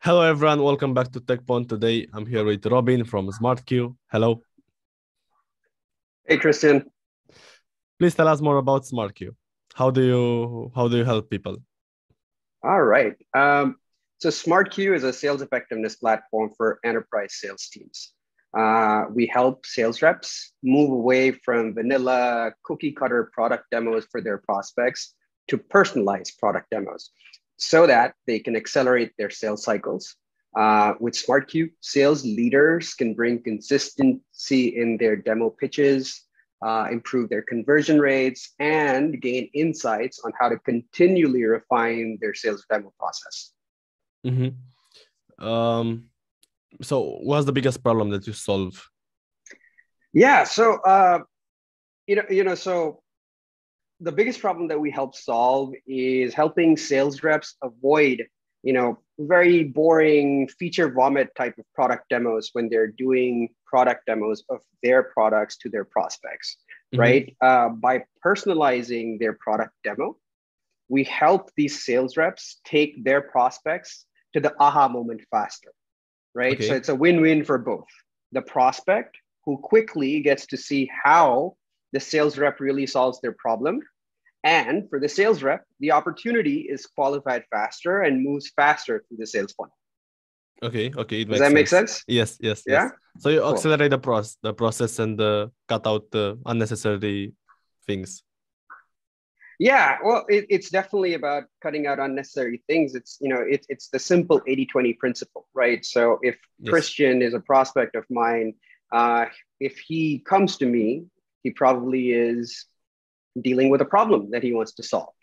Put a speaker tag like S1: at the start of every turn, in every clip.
S1: Hello, everyone. Welcome back to Tekpon. Today, I'm here with Robin from SmartCue. Hello.
S2: Hey, Christian.
S1: Please tell us more about SmartCue. How do you how do you help people?
S2: All right. Um, so SmartCue is a sales effectiveness platform for enterprise sales teams. Uh, we help sales reps move away from vanilla cookie cutter product demos for their prospects to personalized product demos so that they can accelerate their sales cycles. Uh, with SmartCue, sales leaders can bring consistency in their demo pitches, uh, improve their conversion rates, and gain insights on how to continually refine their sales demo process.
S1: Mm-hmm. Um, so, what's the biggest problem that you solve?
S2: Yeah, so uh, you know, you know, so the biggest problem that we help solve is helping sales reps avoid you know very boring feature vomit type of product demos when they're doing product demos of their products to their prospects mm-hmm. right uh, by personalizing their product demo we help these sales reps take their prospects to the aha moment faster right okay. so it's a win-win for both the prospect who quickly gets to see how the sales rep really solves their problem. And for the sales rep, the opportunity is qualified faster and moves faster through the sales funnel.
S1: Okay, okay.
S2: Does that sense. make sense?
S1: Yes, yes,
S2: yeah.
S1: Yes. So you cool. accelerate the process, the process, and uh, cut out the unnecessary things.
S2: Yeah, well, it, it's definitely about cutting out unnecessary things. It's you know, it's it's the simple 80-20 principle, right? So if yes. Christian is a prospect of mine, uh, if he comes to me he probably is dealing with a problem that he wants to solve,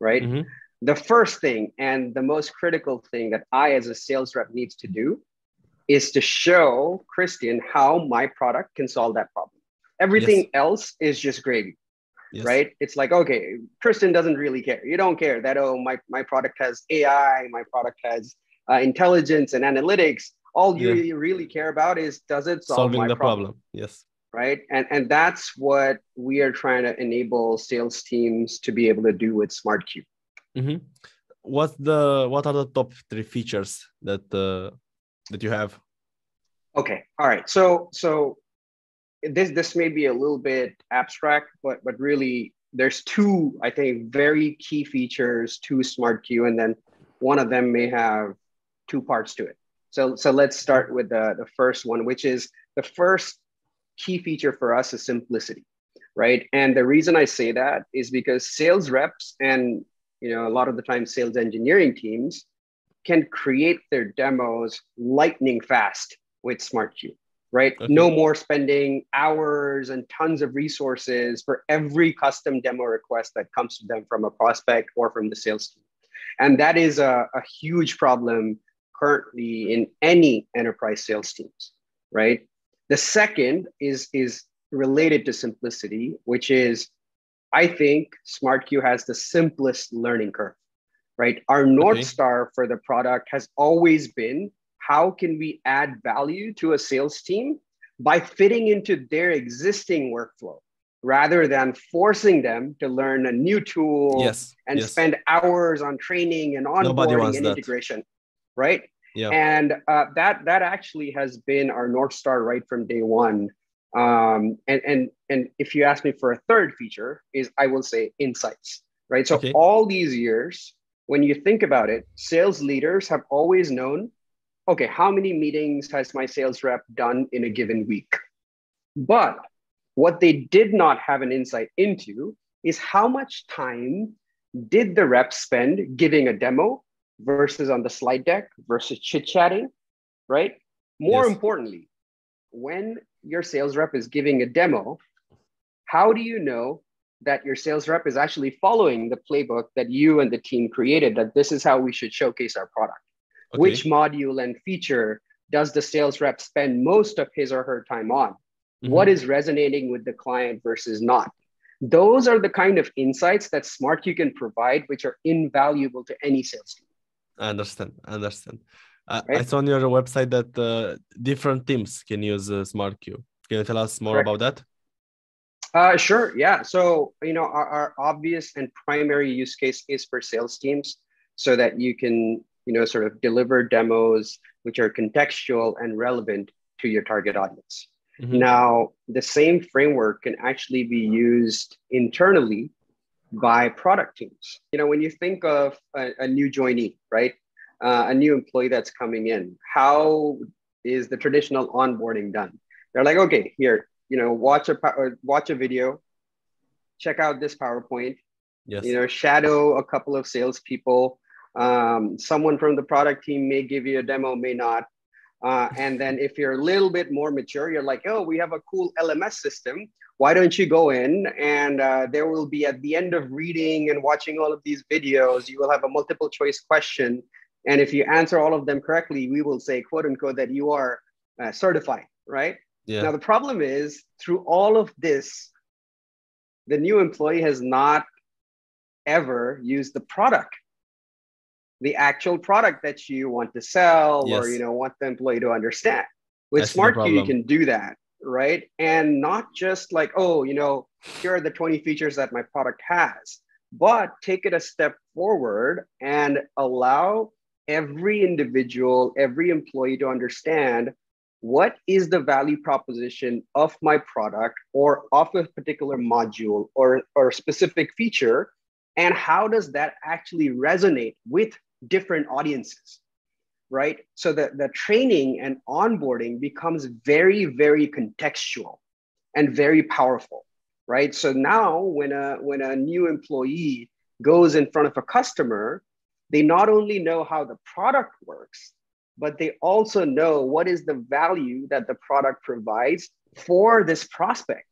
S2: right? Mm-hmm. The first thing and the most critical thing that I, as a sales rep, needs to do is to show Christian how my product can solve that problem. Everything yes. else is just gravy. Yes. right? It's like, okay, Christian doesn't really care. You don't care that, oh, my, my product has AI, my product has uh, intelligence and analytics. All you really care about is does it solve
S1: solving
S2: my
S1: the
S2: problem?
S1: problem? Yes
S2: right? And and that's what we are trying to enable sales teams to be able to do with SmartCue.
S1: Mm-hmm. What's the what are the top three features that uh, that you have?
S2: Okay, all right. So so this this may be a little bit abstract, but but really there's two I think very key features to SmartCue, and then one of them may have two parts to it. So so let's start with the the first one, which is the first key feature for us is simplicity, right? And the reason I say that is because sales reps and you know a lot of the time sales engineering teams can create their demos lightning fast with SmartCue, right? Okay. No more spending hours and tons of resources for every custom demo request that comes to them from a prospect or from the sales team. And that is a, a huge problem currently in any enterprise sales teams, right? The second is, is related to simplicity, which is I think SmartCue has the simplest learning curve, right? Our North okay. Star for the product has always been how can we add value to a sales team by fitting into their existing workflow rather than forcing them to learn a new tool
S1: yes,
S2: and
S1: yes.
S2: spend hours on training and onboarding and that. integration, right? Yeah. And uh, that that actually has been our north star right from day one. Um, and and and if you ask me for a third feature, is I will say insights. Right. So okay. all these years, when you think about it, sales leaders have always known, okay, how many meetings has my sales rep done in a given week? But what they did not have an insight into is how much time did the rep spend giving a demo versus on the slide deck versus chit chatting, right? More yes. importantly, when your sales rep is giving a demo, how do you know that your sales rep is actually following the playbook that you and the team created that this is how we should showcase our product? Okay. Which module and feature does the sales rep spend most of his or her time on? Mm-hmm. What is resonating with the client versus not? Those are the kind of insights that SmartCue can provide, which are invaluable to any sales team.
S1: I understand. I understand. Uh, right? I saw on your website that uh, different teams can use uh, SmartCue. Can you tell us more Correct. about that?
S2: Uh, sure. Yeah. So, you know, our, our, obvious and primary use case is for sales teams so that you can you know, sort of deliver demos which are contextual and relevant to your target audience. Mm-hmm. Now, the same framework can actually be used internally by product teams. You know, when you think of a, a new joinee, right? Uh, a new employee that's coming in, how is the traditional onboarding done? They're like, okay, here, you know, watch a watch a video, check out this PowerPoint. Yes. You know, shadow a couple of salespeople. Um, someone from the product team may give you a demo, may not. Uh, and then if you're a little bit more mature, you're like, oh, we have a cool LMS system. Why don't you go in and uh, there will be at the end of reading and watching all of these videos, you will have a multiple choice question. And if you answer all of them correctly, we will say, quote unquote, that you are uh, certified, right? Yeah. Now, the problem is through all of this, the new employee has not ever used the product the actual product that you want to sell yes. or you know want the employee to understand. With smart SmartCue you can do that right? And not just like oh you know here are the 20 features that my product has but take it a step forward and allow every individual every employee to understand what is the value proposition of my product or of a particular module or, or specific feature and how does that actually resonate with different audiences right? So the, the training and onboarding becomes very very contextual and very powerful right? So now when a when a new employee goes in front of a customer they not only know how the product works but they also know what is the value that the product provides for this prospect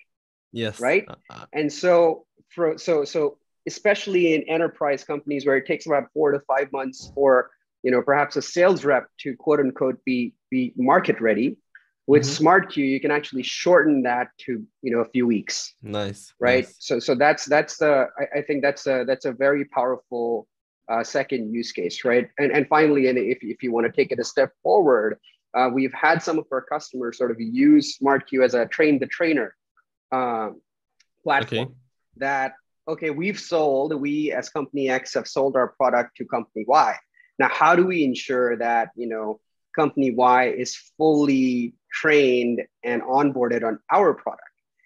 S1: yes.
S2: right? Uh, uh and so for so so especially in enterprise companies where it takes about four to five months for you know perhaps a sales rep to quote unquote be be market ready with mm-hmm. SmartCue you can actually shorten that to you know a few weeks
S1: nice
S2: right
S1: nice.
S2: so so that's that's the I, I, think that's a that's a very powerful uh, second use case right and and finally and if, if you want to take it a step forward uh, we've had some of our customers sort of use SmartCue as a train the trainer uh, platform okay. that okay, we've sold, we as company X have sold our product to company Y. Now, how do we ensure that, you know, company Y is fully trained and onboarded on our product?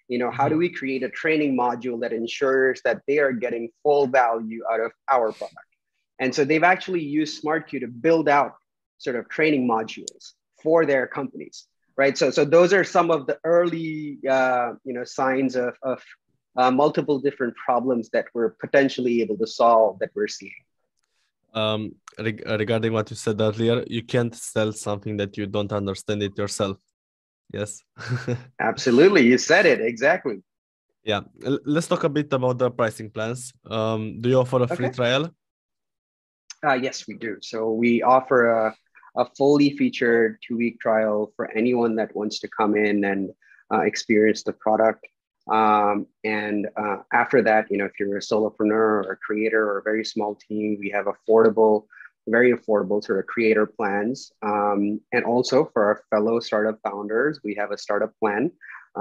S2: You know, how do mm-hmm. we create a training module that ensures that they are getting full value out of our product? And so they've actually used SmartCue to build out sort of training modules for their companies, right? So, so those are some of the early, uh, you know, signs of, of uh, multiple different problems that we're potentially able to solve that we're seeing.
S1: Um, reg- regarding what you said earlier, you can't sell something that you don't understand it yourself. Yes.
S2: Absolutely. You said it exactly.
S1: Yeah. L- let's talk a bit about the pricing plans. Um, do you offer a free okay. trial?
S2: Uh, yes, we do. So we offer a, a fully featured two week trial for anyone that wants to come in and uh, experience the product. Um, and uh, after that, you know, if you're a solopreneur or a creator or a very small team, we have affordable, very affordable sort of creator plans. Um, and also for our fellow startup founders, we have a startup plan.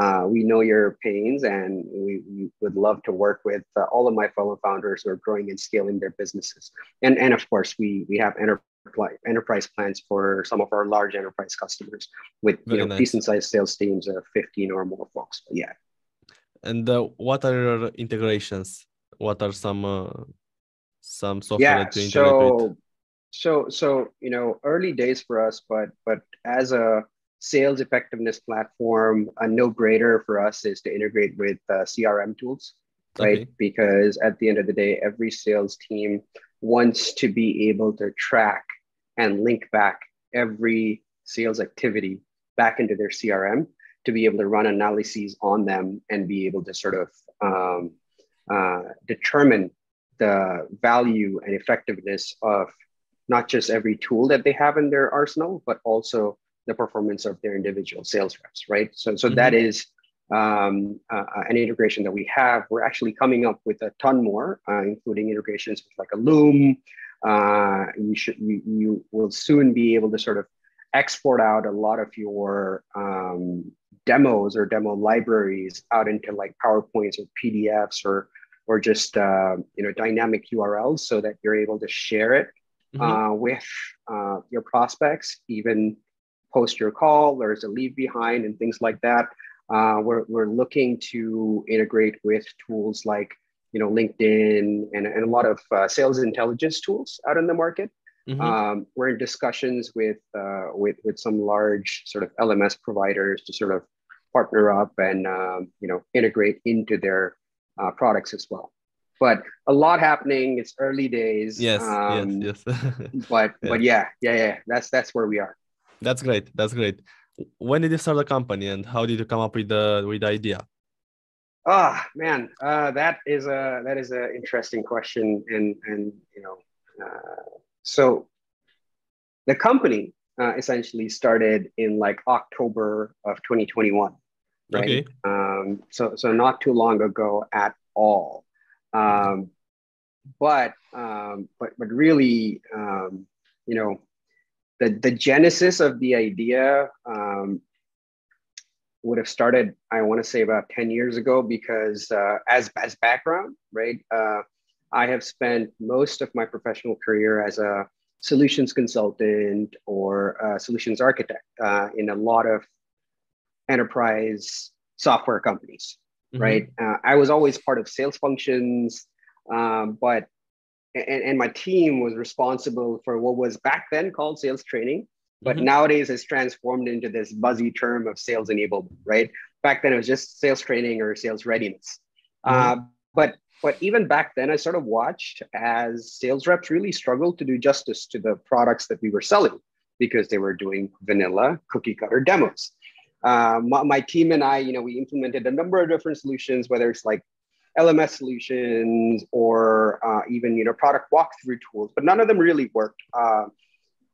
S2: Uh, we know your pains and we, we would love to work with uh, all of my fellow founders who are growing and scaling their businesses. And, and of course, we, we have enterprise, enterprise plans for some of our large enterprise customers with you know, nice. decent sized sales teams of 15 or more folks. But yeah.
S1: And uh, what are your integrations? What are some uh, some software
S2: yeah,
S1: that you
S2: integrate so, with? So so you know early days for us, but but as a sales effectiveness platform, a no-brainer for us is to integrate with uh, CRM tools, right? Okay. Because at the end of the day, every sales team wants to be able to track and link back every sales activity back into their CRM to be able to run analyses on them and be able to sort of um, uh, determine the value and effectiveness of not just every tool that they have in their arsenal, but also the performance of their individual sales reps, right? So, so mm-hmm. that is um, uh, an integration that we have. We're actually coming up with a ton more, uh, including integrations with like a Loom. Uh, you should you, you will soon be able to sort of export out a lot of your um, demos or demo libraries out into like PowerPoints or PDFs or or just uh, you know dynamic URLs so that you're able to share it mm-hmm. uh, with uh, your prospects, even post your call. There's a leave behind and things like that. Uh, we're, we're looking to integrate with tools like you know LinkedIn and, and a lot of uh, sales intelligence tools out in the market. Mm-hmm. Um, we're in discussions with uh, with with some large sort of LMS providers to sort of partner up and um, you know integrate into their uh, products as well. But a lot happening. It's early days.
S1: Yes, um, yes, yes.
S2: but yeah. but yeah, yeah, yeah. That's that's where we are.
S1: That's great. That's great. When did you start the company, and how did you come up with the with the idea?
S2: Ah, oh, man, uh, that is a that is an interesting question, and and you know, uh, so the company uh, essentially started in like October of 2021, right? Okay. Um, so so not too long ago at all. Um, but um, but but really, um, you know, the the genesis of the idea um, would have started, I want to say, about ten years ago. Because uh, as as background, right, uh, I have spent most of my professional career as a solutions consultant or solutions architect uh, in a lot of enterprise software companies. Mm-hmm. Right, uh, I was always part of sales functions, um, but and, and my team was responsible for what was back then called sales training, but mm-hmm. nowadays has transformed into this buzzy term of sales enablement, right? Back then it was just sales training or sales readiness. Mm-hmm. Uh, but but even back then, I sort of watched as sales reps really struggled to do justice to the products that we were selling because they were doing vanilla cookie cutter demos. Uh, my, my, team and I, you know, we implemented a number of different solutions, whether it's like LMS solutions or uh, even you know product walkthrough tools, but none of them really worked uh,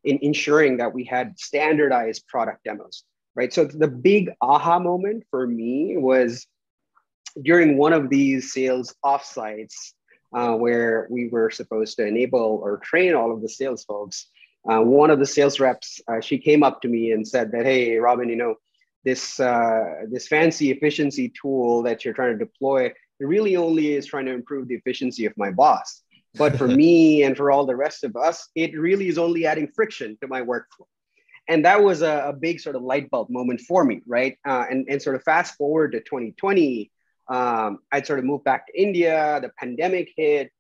S2: in ensuring that we had standardized product demos, right? So the big aha moment for me was during one of these sales offsites uh, where we were supposed to enable or train all of the sales folks. Uh, one of the sales reps, uh, she came up to me and said that, "Hey, Robin, you know." This uh, this fancy efficiency tool that you're trying to deploy, it really only is trying to improve the efficiency of my boss. But for me and for all the rest of us, it really is only adding friction to my workflow. And that was a, a big sort of light bulb moment for me, right? Uh, and, and sort of fast forward to 2020, um, I'd sort of moved back to India, the pandemic hit,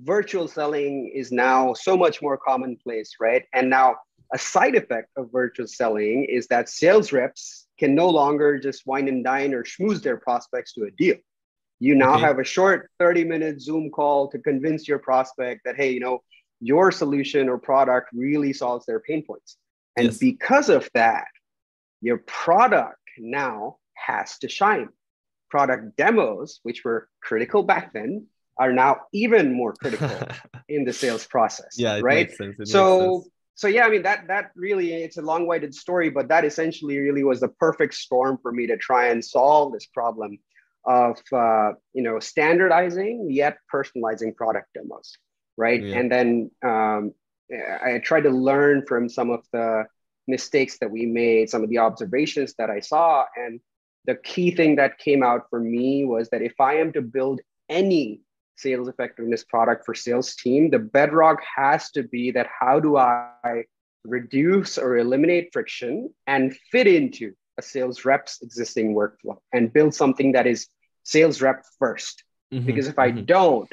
S2: virtual selling is now so much more commonplace, right? And now a side effect of virtual selling is that sales reps can no longer just wine and dine or schmooze their prospects to a deal. You now okay. have a short 30 minute Zoom call to convince your prospect that, hey, you know, your solution or product really solves their pain points. And yes. because of that, your product now has to shine. Product demos, which were critical back then, are now even more critical in the sales process.
S1: Yeah,
S2: right.
S1: so
S2: so yeah, I mean that that really it's a long-winded story, but that essentially really was the perfect storm for me to try and solve this problem of uh, you know standardizing yet personalizing product demos right yeah. and then um, i tried to learn from some of the mistakes that we made some of the observations that i saw and the key thing that came out for me was that if i am to build any sales effectiveness product for sales team the bedrock has to be that how do i reduce or eliminate friction and fit into a sales rep's existing workflow and build something that is sales rep 1st mm-hmm, because if I mm-hmm. don't,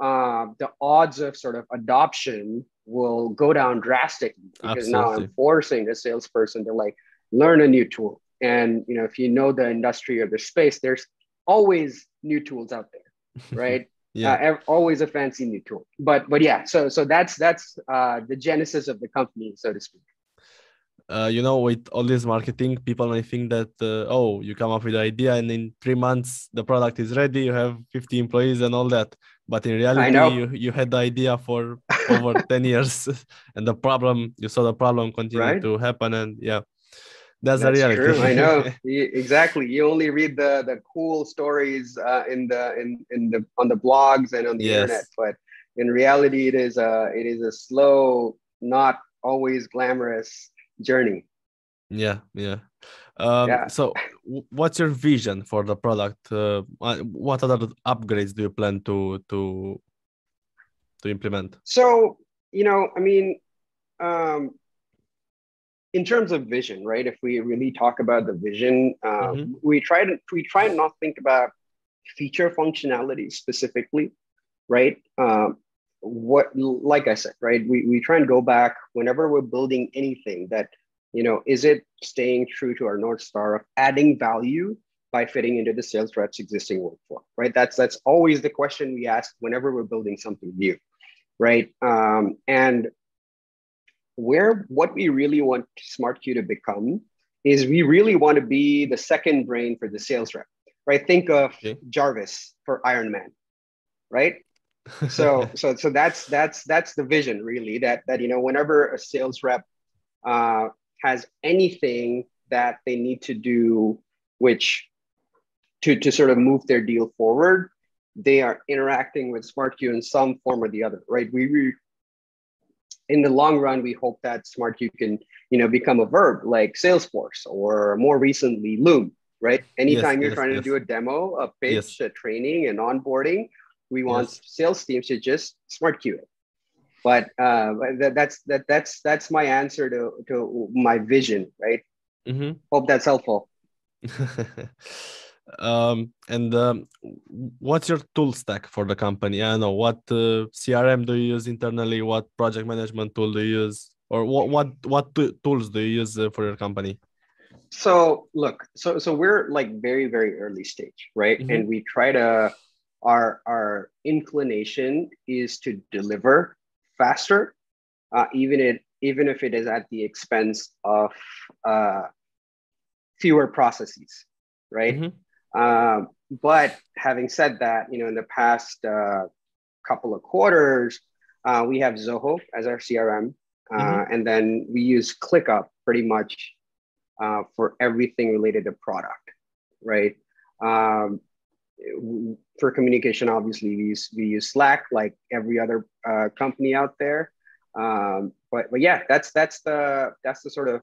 S2: uh, the odds of sort of adoption will go down drastically because Absolutely. now I'm forcing a salesperson to like learn a new tool. And you know, if you know the industry or the space, there's always new tools out there, right? Yeah, uh, always a fancy new tool. But but yeah, so so that's that's uh, the genesis of the company, so to speak
S1: uh, you know, with all this marketing, people may think that uh, oh, you come up with the idea and in three months the product is ready, you have 50 employees and all that. But in reality, you, you had the idea for over 10 years, and the problem you saw the problem continue right? to happen, and yeah, that's, that's the reality.
S2: True. I know exactly. You only read the the cool stories uh, in the in in the on the blogs and on the yes. internet, but in reality, it is a it is a slow, not always glamorous journey
S1: yeah yeah um, yeah. so what's your vision for the product uh, what other upgrades do you plan to to to implement
S2: so you know, I mean, um, in terms of vision, right? If we really talk about the vision, uh, mm-hmm. we try to we try and not think about feature functionality specifically, right? Um, what, like I said, right? We we try and go back whenever we're building anything that, you know, is it staying true to our north star of adding value by fitting into the sales rep's existing workflow, right? That's that's always the question we ask whenever we're building something new, right? Um, and where what we really want SmartCue to become is we really want to be the second brain for the sales rep, right? Think of okay. Jarvis for Iron Man, right? so so so that's that's that's the vision really that that you know whenever a sales rep uh, has anything that they need to do which to to sort of move their deal forward they are interacting with SmartCue in some form or the other right we, we in the long run, we hope that SmartCue can, you know, become a verb like Salesforce or more recently Loom, right? Anytime yes, you're yes, trying yes. to do a demo, a pitch, a training, and onboarding, we want sales teams to just SmartCue it. But uh, that, that's that that's that's my answer to to my vision, right? Mm-hmm. Hope that's helpful.
S1: um, and um, what's your tool stack for the company? I don't know what uh, CRM do you use internally? What project management tool do you use, or what what what tools do you use uh, for your company?
S2: So look, so so we're like very very early stage, right? Mm-hmm. And we try to our our inclination is to deliver faster, uh, even it even if it is at the expense of uh, fewer processes, right? Mm-hmm. Um, but having said that, you know, in the past uh, couple of quarters, uh, we have Zoho as our CRM, uh, mm-hmm. and then we use ClickUp pretty much uh, for everything related to product, right? Um, for communication, obviously, we use we use Slack like every other uh, company out there. Um, but but yeah, that's that's the that's the sort of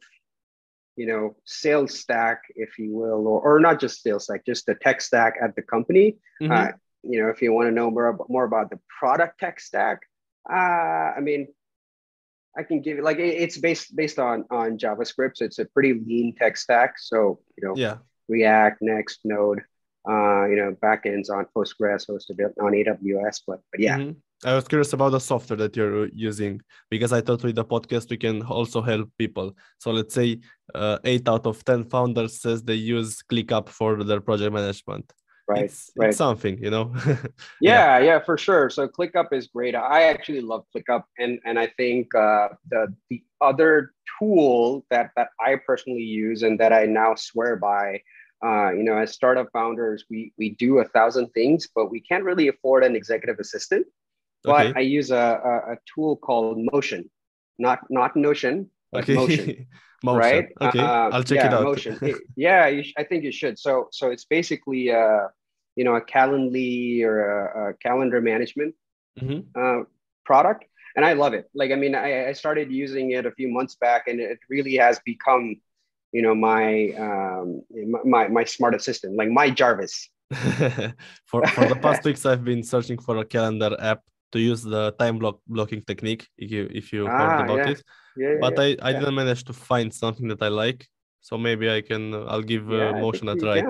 S2: you know sales stack if you will or, or not just sales stack just the tech stack at the company mm-hmm. uh, you know if you want to know more, more about the product tech stack uh, i mean i can give you like it's based based on on javascript so it's a pretty lean tech stack so you know
S1: yeah
S2: react next node uh, you know backends on postgres hosted on aws but but yeah mm-hmm.
S1: I was curious about the software that you're using because I thought with the podcast we can also help people. So let's say uh, eight out of ten founders says they use ClickUp for their project management.
S2: Right,
S1: it's,
S2: right.
S1: It's something, you know.
S2: yeah, yeah, yeah, for sure. So ClickUp is great. I actually love ClickUp, and and I think uh, the the other tool that that I personally use and that I now swear by. Uh, you know, as startup founders, we we do a thousand things, but we can't really afford an executive assistant but okay. I use a, a, a, tool called Motion, not not Notion, but okay. Motion. Motion. Right?
S1: Okay, uh, I'll check
S2: yeah,
S1: it out.
S2: Motion. it, yeah, sh- I think you should. So so it's basically a uh, you know a Calendly or a, a calendar management mm-hmm. uh, product, and I love it. Like I mean, I, I started using it a few months back, and it really has become you know my um my my smart assistant, like my Jarvis.
S1: for for the past weeks, I've been searching for a calendar app to use the time block blocking technique if you if you ah, heard about
S2: yeah.
S1: it.
S2: Yeah,
S1: but
S2: yeah,
S1: i i didn't manage to find something that i like. So maybe i can i'll give uh, motion a try.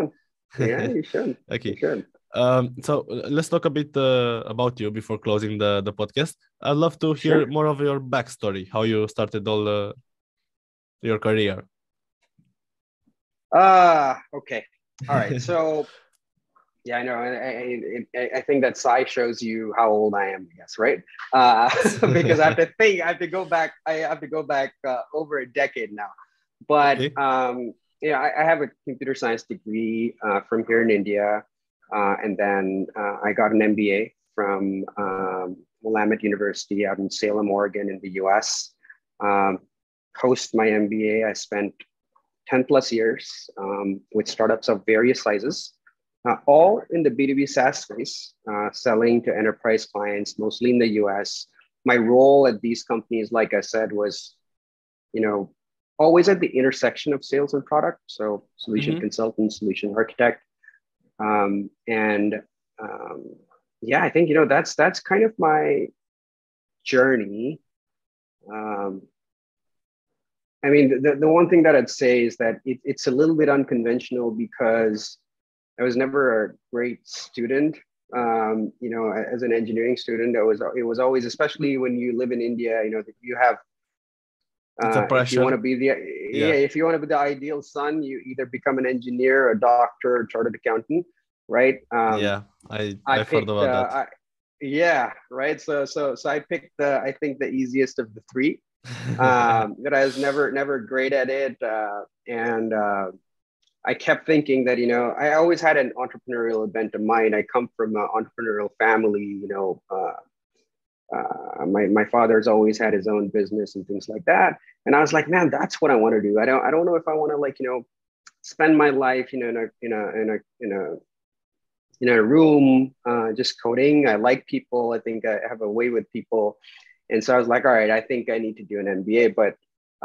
S2: yeah you should.
S1: Okay.
S2: you should.
S1: um so let's talk a bit uh, about you before closing the the podcast. I'd love to hear sure. more of your backstory how you started all uh, your career.
S2: Uh okay. All right. So yeah, I know. I, I, I, think that Sai shows you how old I am, I guess, right? Uh, because I have to think, I have to go back, I have to go back uh, over a decade now. But okay. um, yeah, I, I, have a computer science degree uh, from here in India. Uh, and then uh, I got an MBA from um, Willamette University out in Salem, Oregon, in the US. Um, post my MBA, I spent 10 plus years um, with startups of various sizes uh, all in the B2B SaaS space, uh, selling to enterprise clients, mostly in the US. My role at these companies, like I said, was, you know, always at the intersection of sales and product. So solution mm-hmm. consultant, solution architect. Um, and um, yeah, I think, you know, that's, that's kind of my journey. um, I mean, the, the one thing that I'd say is that it, it's a little bit unconventional because I was never a great student. Um, you know, as an engineering student, it was it was always, especially when you live in India, you know, you have uh, if you want to be the yeah. yeah. if you want to be the ideal son, you either become an engineer, a doctor, a chartered accountant, right?
S1: Um, yeah, I I, I picked, heard about uh, that. I,
S2: yeah, right. So so so I picked the I think the easiest of the three. um, that I was never never great at it, uh, and uh, I kept thinking that you know I always had an entrepreneurial bent of mind. I come from an entrepreneurial family, you know. Uh, uh, my my father's always had his own business and things like that, and I was like, man, that's what I want to do. I don't I don't know if I want to like you know spend my life you know in a in a in a in a in a room uh, just coding. I like people. I think I have a way with people, and so I was like, all right, I think I need to do an MBA. But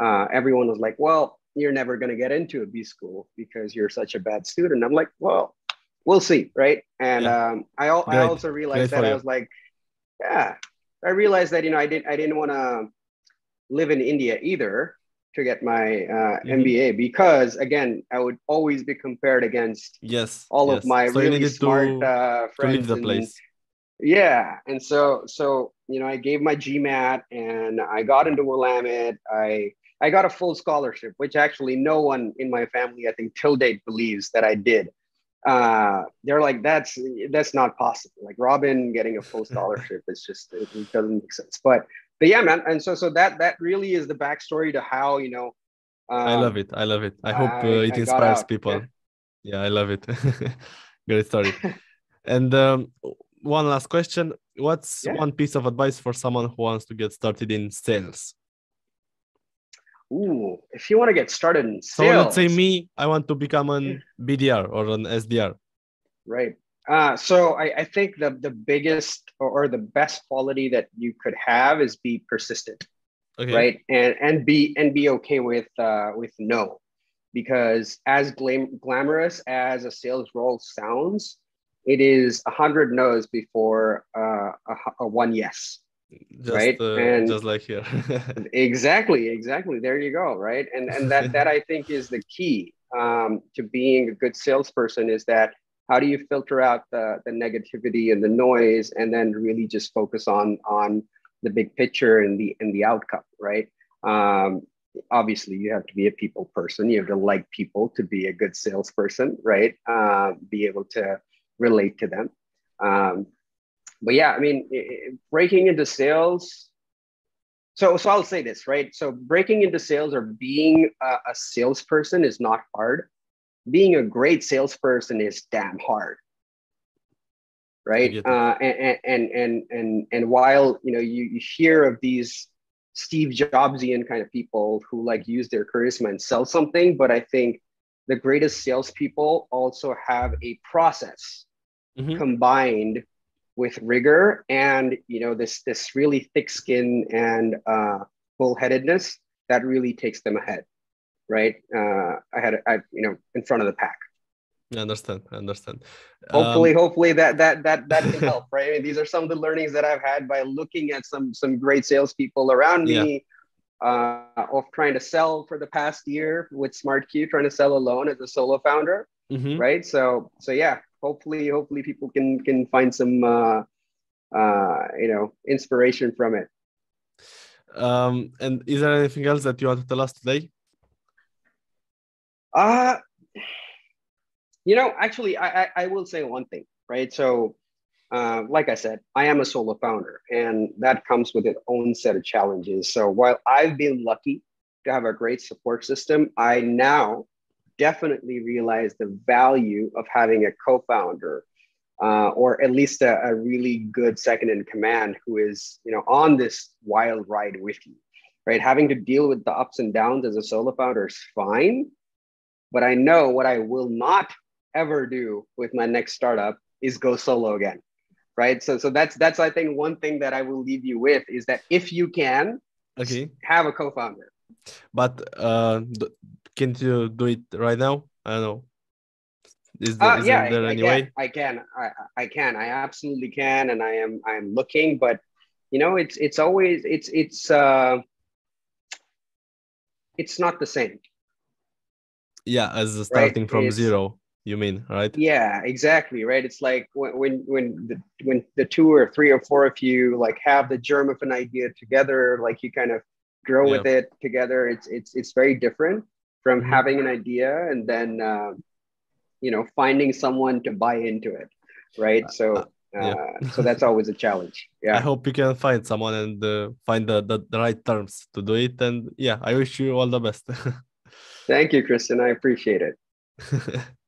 S2: uh, everyone was like, well, you're never going to get into a B school because you're such a bad student. I'm like, well, we'll see, right? And yeah. um, I, I also realized that I was like, yeah, I realized that you know I didn't I didn't want to live in India either to get my uh, mm-hmm. MBA because again I would always be compared against
S1: yes
S2: all
S1: yes.
S2: of my so really smart to, uh, friends. To leave the place. yeah, and so so you know I gave my GMAT and I got into Willamette. I I got a full scholarship, which actually no one in my family, I think, till date believes that I did. Uh, they're like, that's that's not possible. Like Robin getting a full scholarship is just it, it doesn't make sense. But but yeah, man. And so so that that really is the backstory to how you know.
S1: Um, I love it. I love it. I hope uh, it inspires people. Yeah. yeah, I love it. Great story. and um, one last question: What's yeah. one piece of advice for someone who wants to get started in sales?
S2: Ooh, if you want to get started in sales.
S1: So let's say me, I want to become an BDR or an SDR.
S2: Right. Uh, so I, I, think the, the biggest or, the best quality that you could have is be persistent. Okay. Right. And and be and be okay with uh, with no. Because as glam- glamorous as a sales role sounds, it is a hundred no's before uh, a, a one yes
S1: just,
S2: right?
S1: uh, and just like here.
S2: Exactly exactly. There you go right? And and that that i think is the key um, to being a good salesperson is that how do you filter out the, the negativity and the noise and then really just focus on on the big picture and the and the outcome right? Um, obviously you have to be a people person. You have to like people to be a good salesperson right? Uh, be able to relate to them. Um, but yeah, I mean, breaking into sales. So, so I'll say this, right? So, breaking into sales or being a, a salesperson is not hard. Being a great salesperson is damn hard, right? Uh, and, and and and and while you know you, you hear of these Steve Jobsian kind of people who like use their charisma and sell something, but I think the greatest salespeople also have a process mm-hmm. combined with rigor and you know this this really thick skin and uh, bullheadedness that really takes them ahead, right? Uh, I had I, you know, in front of the pack.
S1: I understand. I understand.
S2: Hopefully, um, hopefully that that that that can help, right? I mean, these are some of the learnings that I've had by looking at some some great salespeople around me. Yeah. Uh, of trying to sell for the past year with SmartCue, trying to sell alone as a solo founder, mm-hmm. right? So, so yeah, hopefully hopefully people can can find some uh, uh, you know inspiration from it.
S1: Um, and is there anything else that you want to tell us today?
S2: Uh you know, actually, I, I, I will say one thing, right? So, uh, like I said, I am a solo founder, and that comes with its own set of challenges. So, while I've been lucky to have a great support system, I now definitely realize the value of having a co-founder uh, or at least a, a, really good second in command who is you know on this wild ride with you right? Having to deal with the ups and downs as a solo founder is fine but i know what i will not ever do with my next startup is go solo again right? So so that's that's i think one thing that i will leave you with is that if you can okay. have a co-founder.
S1: But uh can you do it right now? I don't know.
S2: Is, there, uh, is yeah, there I, any I way? I can. I, I can. I absolutely can, and I am. I am looking, but you know, it's it's always it's it's. uh it's not the same.
S1: Yeah, as starting right? from it's, zero, you mean, right?
S2: Yeah, exactly, right. It's like when when when the when the two or three or four of you like have the germ of an idea together, like you kind of grow yeah. with it together. It's it's it's very different from mm-hmm. having an idea and then uh, you know finding someone to buy into it, right? So. Uh, yeah. Uh, so that's always a challenge. Yeah.
S1: I hope you can find someone and uh, find the, the, the right terms to do it. And yeah, I wish you all the best.
S2: Thank you, Christian. I appreciate it.